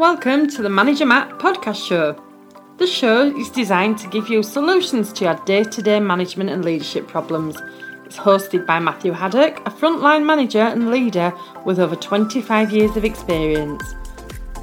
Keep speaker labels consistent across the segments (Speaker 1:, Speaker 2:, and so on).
Speaker 1: Welcome to the Manager Matt podcast show. The show is designed to give you solutions to your day to day management and leadership problems. It's hosted by Matthew Haddock, a frontline manager and leader with over 25 years of experience.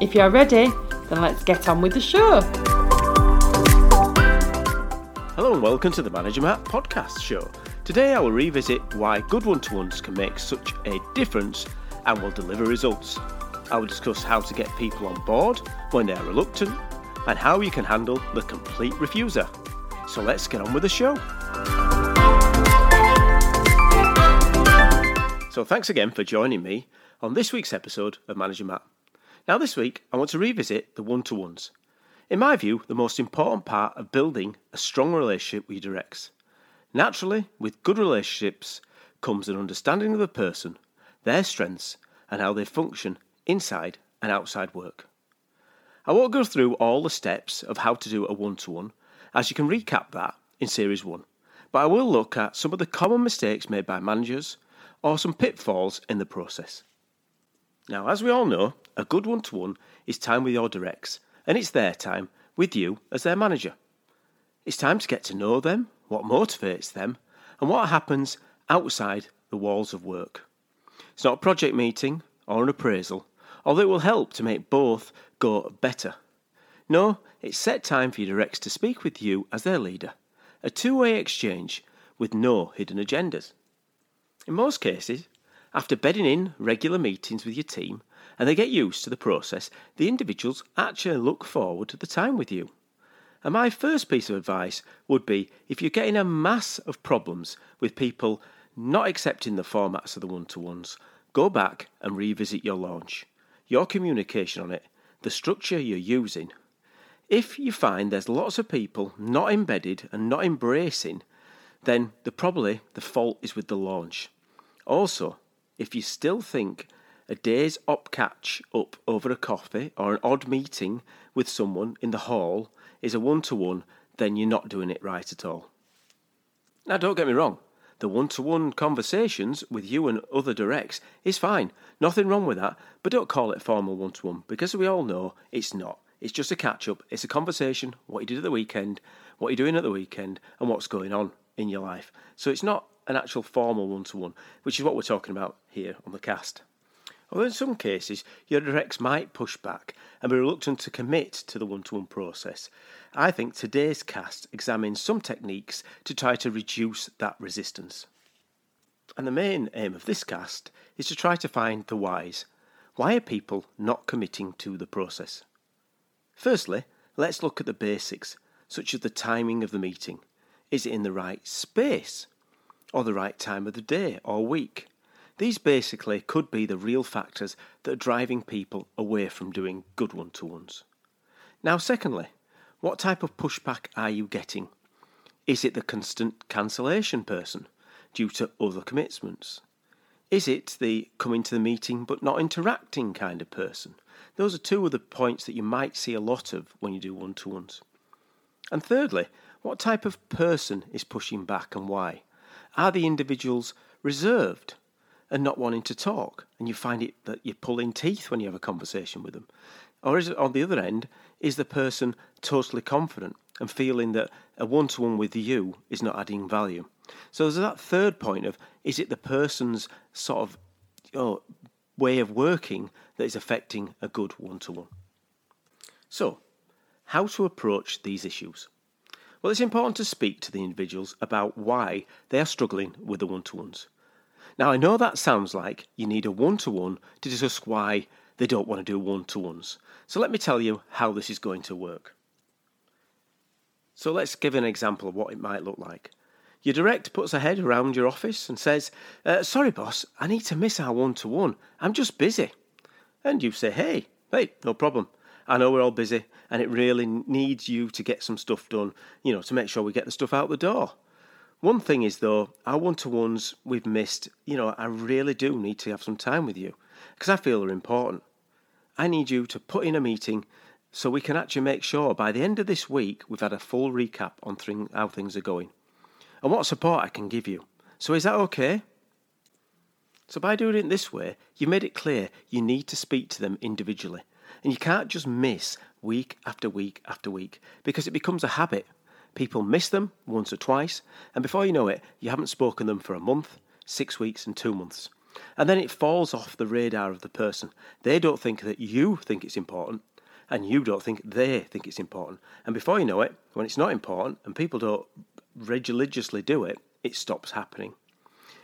Speaker 1: If you're ready, then let's get on with the show.
Speaker 2: Hello and welcome to the Manager Matt podcast show. Today I will revisit why good one to ones can make such a difference and will deliver results. I will discuss how to get people on board when they are reluctant and how you can handle the complete refuser. So let's get on with the show. So thanks again for joining me on this week's episode of Manager Matt. Now, this week I want to revisit the one to ones. In my view, the most important part of building a strong relationship with your directs. Naturally, with good relationships comes an understanding of the person, their strengths, and how they function inside and outside work. I won't go through all the steps of how to do a one to one, as you can recap that in Series 1, but I will look at some of the common mistakes made by managers or some pitfalls in the process. Now, as we all know, a good one to one is time with your directs, and it's their time with you as their manager. It's time to get to know them, what motivates them, and what happens outside the walls of work. It's not a project meeting or an appraisal, although it will help to make both go better. No, it's set time for your directs to speak with you as their leader, a two way exchange with no hidden agendas. In most cases, after bedding in regular meetings with your team and they get used to the process, the individuals actually look forward to the time with you. And my first piece of advice would be if you're getting a mass of problems with people not accepting the formats of the one to ones, go back and revisit your launch your communication on it, the structure you're using. If you find there's lots of people not embedded and not embracing, then the, probably the fault is with the launch. Also, if you still think a day's op catch up over a coffee or an odd meeting with someone in the hall is a one to one, then you're not doing it right at all. Now, don't get me wrong, the one to one conversations with you and other directs is fine. Nothing wrong with that, but don't call it formal one to one because we all know it's not. It's just a catch up, it's a conversation, what you did at the weekend, what you're doing at the weekend, and what's going on in your life. So it's not an actual formal one to one, which is what we're talking about here on the cast. Although in some cases, your directs might push back and be reluctant to commit to the one to one process, I think today's cast examines some techniques to try to reduce that resistance. And the main aim of this cast is to try to find the whys. Why are people not committing to the process? Firstly, let's look at the basics, such as the timing of the meeting. Is it in the right space? Or the right time of the day or week? These basically could be the real factors that are driving people away from doing good one to ones. Now, secondly, what type of pushback are you getting? Is it the constant cancellation person due to other commitments? Is it the coming to the meeting but not interacting kind of person? Those are two of the points that you might see a lot of when you do one to ones. And thirdly, what type of person is pushing back and why? Are the individuals reserved? And not wanting to talk, and you find it that you're pulling teeth when you have a conversation with them? Or is it on the other end, is the person totally confident and feeling that a one to one with you is not adding value? So there's that third point of is it the person's sort of you know, way of working that is affecting a good one to one? So, how to approach these issues? Well, it's important to speak to the individuals about why they are struggling with the one to ones. Now, I know that sounds like you need a one to one to discuss why they don't want to do one to ones. So, let me tell you how this is going to work. So, let's give an example of what it might look like. Your director puts a head around your office and says, uh, Sorry, boss, I need to miss our one to one. I'm just busy. And you say, Hey, hey, no problem. I know we're all busy and it really needs you to get some stuff done, you know, to make sure we get the stuff out the door. One thing is, though, our one to ones we've missed, you know, I really do need to have some time with you because I feel they're important. I need you to put in a meeting so we can actually make sure by the end of this week we've had a full recap on how things are going and what support I can give you. So, is that okay? So, by doing it this way, you've made it clear you need to speak to them individually And you can't just miss week after week after week because it becomes a habit. People miss them once or twice, and before you know it, you haven't spoken them for a month, six weeks, and two months. And then it falls off the radar of the person. They don't think that you think it's important, and you don't think they think it's important. And before you know it, when it's not important and people don't religiously do it, it stops happening.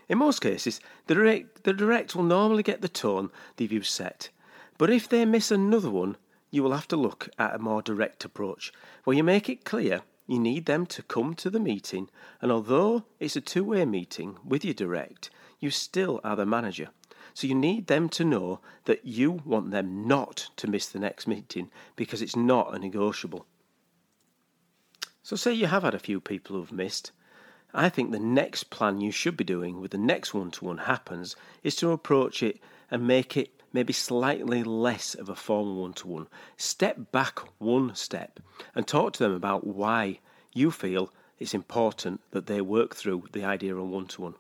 Speaker 2: In most cases, the direct, the direct will normally get the tone they've set, but if they miss another one, you will have to look at a more direct approach where you make it clear you need them to come to the meeting, and although it's a two way meeting with your direct, you still are the manager. So you need them to know that you want them not to miss the next meeting because it's not a negotiable. So, say you have had a few people who've missed. I think the next plan you should be doing with the next one to one happens is to approach it and make it maybe slightly less of a formal one to one. Step back one step and talk to them about why you feel it's important that they work through the idea of one to one.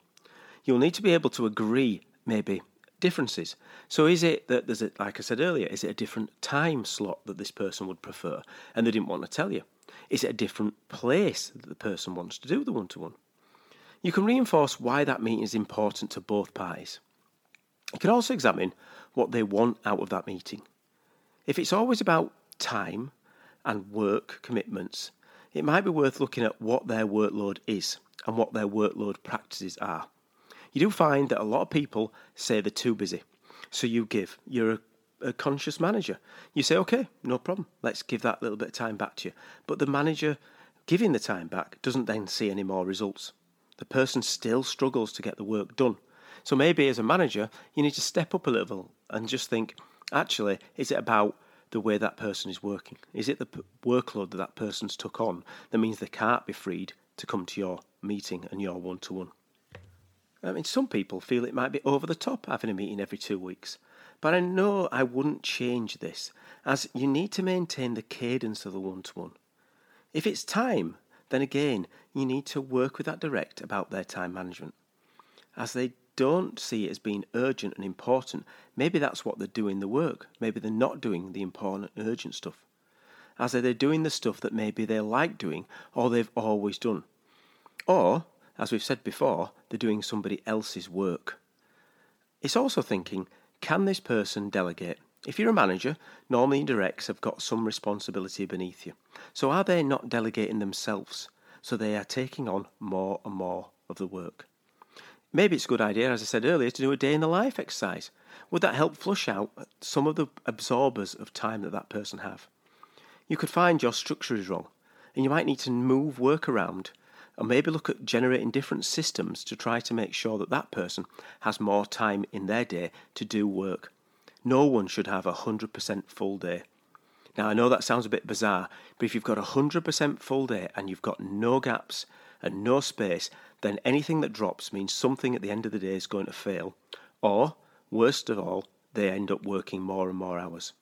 Speaker 2: You'll need to be able to agree, maybe, differences. So is it that there's a, like I said earlier, is it a different time slot that this person would prefer and they didn't want to tell you? Is it a different place that the person wants to do the one to one? You can reinforce why that meeting is important to both parties. You can also examine what they want out of that meeting. If it's always about time and work commitments, it might be worth looking at what their workload is and what their workload practices are. You do find that a lot of people say they're too busy, so you give. You're a a conscious manager. You say, okay, no problem, let's give that little bit of time back to you. But the manager giving the time back doesn't then see any more results. The person still struggles to get the work done. So maybe as a manager, you need to step up a little and just think, actually, is it about the way that person is working? Is it the p- workload that that person's took on that means they can't be freed to come to your meeting and your one to one? I mean, some people feel it might be over the top having a meeting every two weeks. But I know I wouldn't change this, as you need to maintain the cadence of the one to one. If it's time, then again, you need to work with that direct about their time management. As they don't see it as being urgent and important, maybe that's what they're doing the work. Maybe they're not doing the important, urgent stuff. As they're doing the stuff that maybe they like doing or they've always done. Or, as we've said before, they're doing somebody else's work. It's also thinking can this person delegate? If you're a manager, normally directs have got some responsibility beneath you. So are they not delegating themselves? So they are taking on more and more of the work. Maybe it's a good idea, as I said earlier, to do a day in the life exercise. Would that help flush out some of the absorbers of time that that person have? You could find your structure is wrong, and you might need to move work around and maybe look at generating different systems to try to make sure that that person has more time in their day to do work. No one should have a 100% full day. Now, I know that sounds a bit bizarre, but if you've got a 100% full day and you've got no gaps and no space, then anything that drops means something at the end of the day is going to fail. Or, worst of all, they end up working more and more hours.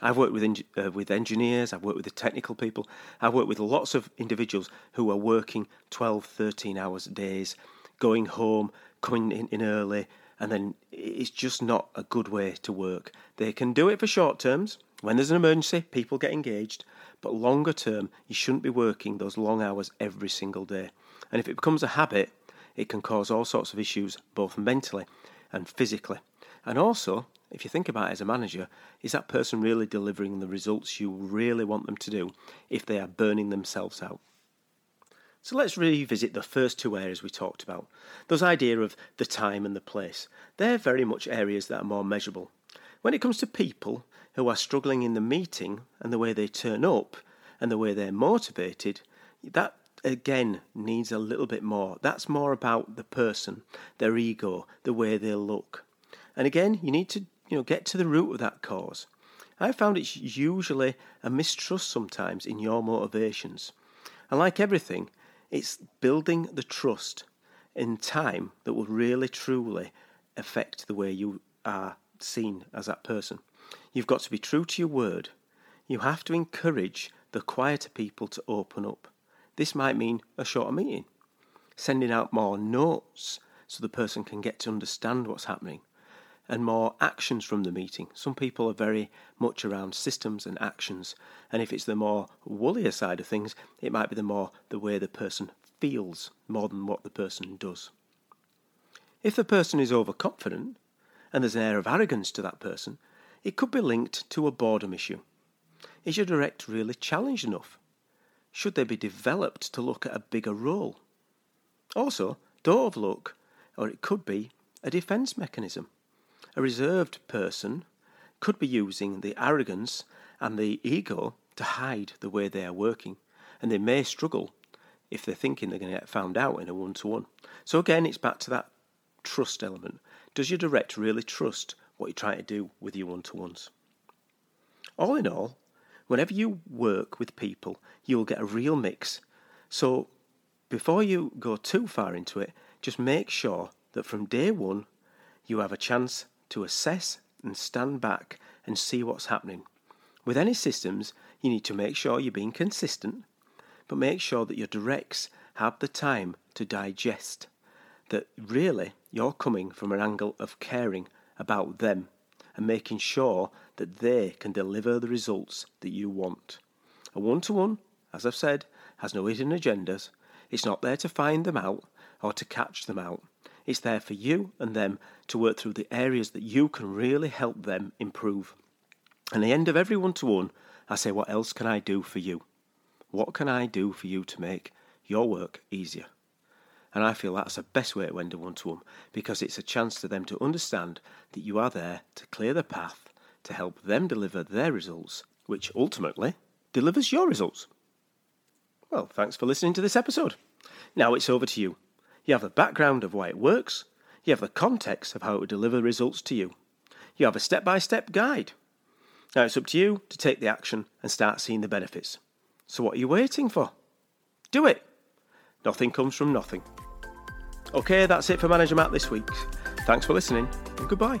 Speaker 2: I've worked with uh, with engineers, I've worked with the technical people, I've worked with lots of individuals who are working 12, 13 hours days, going home, coming in, in early, and then it's just not a good way to work. They can do it for short terms. When there's an emergency, people get engaged, but longer term, you shouldn't be working those long hours every single day. And if it becomes a habit, it can cause all sorts of issues, both mentally and physically. And also, if you think about it as a manager, is that person really delivering the results you really want them to do if they are burning themselves out? So let's revisit the first two areas we talked about. Those idea of the time and the place. They're very much areas that are more measurable. When it comes to people who are struggling in the meeting and the way they turn up and the way they're motivated, that again needs a little bit more. That's more about the person, their ego, the way they look. And again, you need to you know, get to the root of that cause. I found it's usually a mistrust sometimes in your motivations. And like everything, it's building the trust in time that will really truly affect the way you are seen as that person. You've got to be true to your word. You have to encourage the quieter people to open up. This might mean a shorter meeting, sending out more notes so the person can get to understand what's happening, and more actions from the meeting. Some people are very much around systems and actions, and if it's the more woollier side of things, it might be the more the way the person feels more than what the person does. If the person is overconfident and there's an air of arrogance to that person, it could be linked to a boredom issue. Is your direct really challenged enough? Should they be developed to look at a bigger role? Also, don't overlook, or it could be, a defence mechanism. A reserved person could be using the arrogance and the ego to hide the way they are working, and they may struggle if they're thinking they're going to get found out in a one to one. So, again, it's back to that trust element. Does your direct really trust what you're trying to do with your one to ones? All in all, whenever you work with people, you will get a real mix. So, before you go too far into it, just make sure that from day one you have a chance to assess and stand back and see what's happening. With any systems, you need to make sure you're being consistent, but make sure that your directs have the time to digest that really you're coming from an angle of caring about them and making sure that they can deliver the results that you want. A one to one, as I've said, has no hidden agendas. It's not there to find them out or to catch them out. It's there for you and them to work through the areas that you can really help them improve. And the end of every one to one, I say, What else can I do for you? What can I do for you to make your work easier? And I feel that's the best way to end a one to one because it's a chance for them to understand that you are there to clear the path to help them deliver their results, which ultimately delivers your results. Well, thanks for listening to this episode. Now it's over to you. You have the background of why it works, you have the context of how it will deliver results to you, you have a step by step guide. Now it's up to you to take the action and start seeing the benefits. So, what are you waiting for? Do it! Nothing comes from nothing. Okay, that's it for Manager Matt this week. Thanks for listening and goodbye.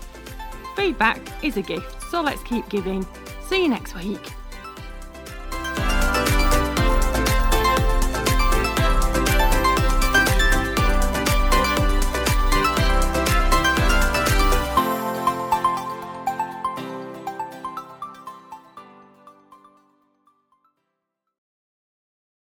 Speaker 1: Feedback is a gift, so let's keep giving. See you next week.